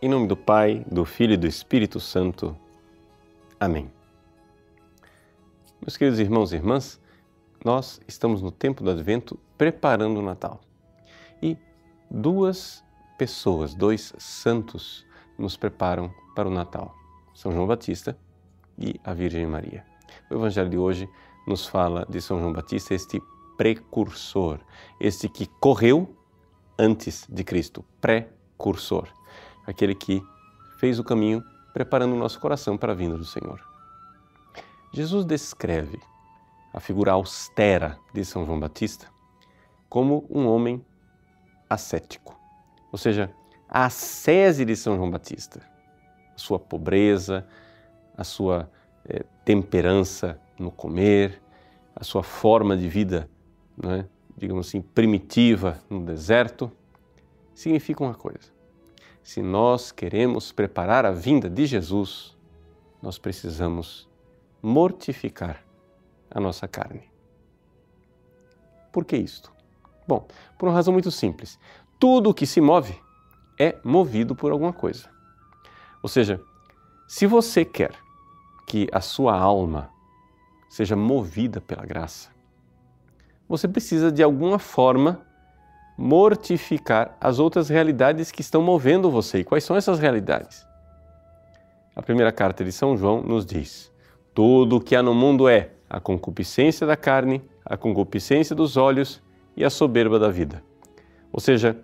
Em nome do Pai, do Filho e do Espírito Santo. Amém. Meus queridos irmãos e irmãs, nós estamos no tempo do Advento preparando o Natal. E duas pessoas, dois santos, nos preparam para o Natal: São João Batista e a Virgem Maria. O Evangelho de hoje nos fala de São João Batista, este precursor, este que correu antes de Cristo, precursor, aquele que fez o caminho preparando o nosso coração para a vinda do Senhor. Jesus descreve a figura austera de São João Batista como um homem ascético, ou seja, a ascese de São João Batista, a sua pobreza, a sua é, temperança no comer, a sua forma de vida, é, digamos assim, primitiva no deserto, significa uma coisa. Se nós queremos preparar a vinda de Jesus, nós precisamos mortificar a nossa carne. Por que isto? Bom, por uma razão muito simples. Tudo o que se move é movido por alguma coisa. Ou seja, se você quer que a sua alma seja movida pela graça, você precisa de alguma forma mortificar as outras realidades que estão movendo você. E quais são essas realidades? A primeira carta de São João nos diz: tudo o que há no mundo é a concupiscência da carne, a concupiscência dos olhos e a soberba da vida. Ou seja,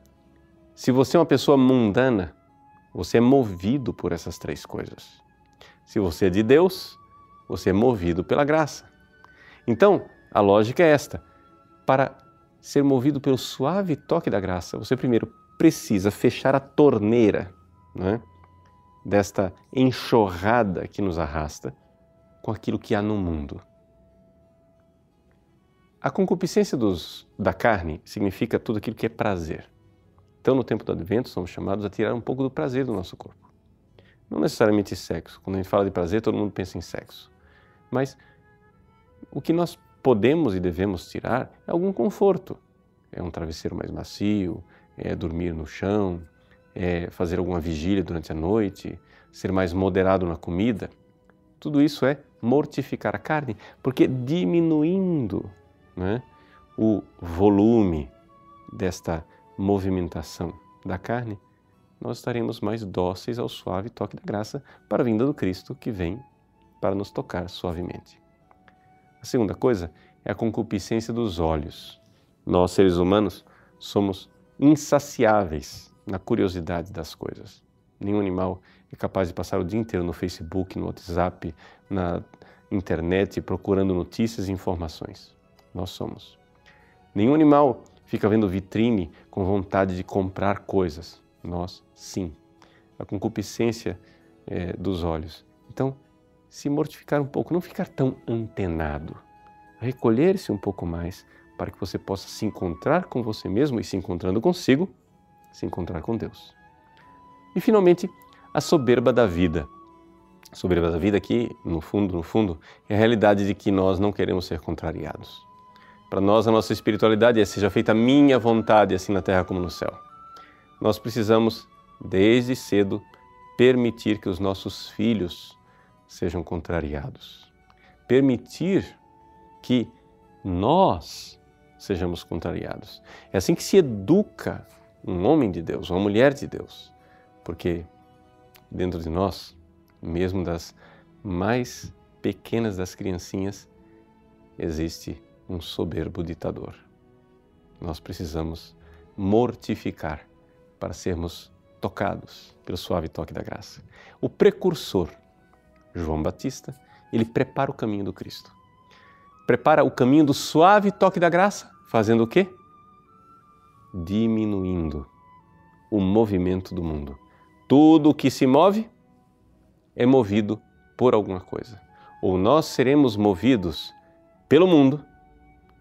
se você é uma pessoa mundana, você é movido por essas três coisas. Se você é de Deus, você é movido pela graça. Então, a lógica é esta: para ser movido pelo suave toque da graça, você primeiro precisa fechar a torneira né, desta enxurrada que nos arrasta com aquilo que há no mundo. A concupiscência dos, da carne significa tudo aquilo que é prazer. Então, no tempo do advento, somos chamados a tirar um pouco do prazer do nosso corpo. Não necessariamente sexo. Quando a gente fala de prazer, todo mundo pensa em sexo. Mas o que nós podemos e devemos tirar é algum conforto. É um travesseiro mais macio, é dormir no chão, é fazer alguma vigília durante a noite, ser mais moderado na comida. Tudo isso é mortificar a carne, porque diminuindo né, o volume desta movimentação da carne, nós estaremos mais dóceis ao suave toque da graça para a vinda do Cristo que vem para nos tocar suavemente. A segunda coisa é a concupiscência dos olhos. Nós, seres humanos, somos insaciáveis na curiosidade das coisas. Nenhum animal é capaz de passar o dia inteiro no Facebook, no WhatsApp, na internet procurando notícias e informações. Nós somos. Nenhum animal fica vendo vitrine com vontade de comprar coisas. Nós, sim. A concupiscência é, dos olhos. Então, se mortificar um pouco, não ficar tão antenado, recolher-se um pouco mais para que você possa se encontrar com você mesmo e se encontrando consigo, se encontrar com Deus. E finalmente, a soberba da vida. A soberba da vida aqui, no fundo, no fundo, é a realidade de que nós não queremos ser contrariados. Para nós, a nossa espiritualidade é seja feita a minha vontade, assim na terra como no céu. Nós precisamos, desde cedo, permitir que os nossos filhos sejam contrariados. Permitir que nós sejamos contrariados. É assim que se educa um homem de Deus, uma mulher de Deus, porque dentro de nós, mesmo das mais pequenas das criancinhas, existe um soberbo ditador. Nós precisamos mortificar para sermos tocados pelo suave toque da graça. O precursor, João Batista, ele prepara o caminho do Cristo. Prepara o caminho do suave toque da graça, fazendo o quê? Diminuindo o movimento do mundo. Tudo o que se move é movido por alguma coisa. Ou nós seremos movidos pelo mundo,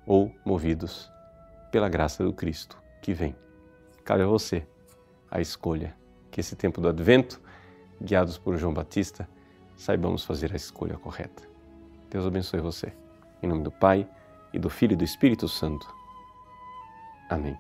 ou movidos pela graça do Cristo que vem. Cabe a você a escolha. Que esse tempo do advento, guiados por João Batista, saibamos fazer a escolha correta. Deus abençoe você. Em nome do Pai, e do Filho e do Espírito Santo. Amém.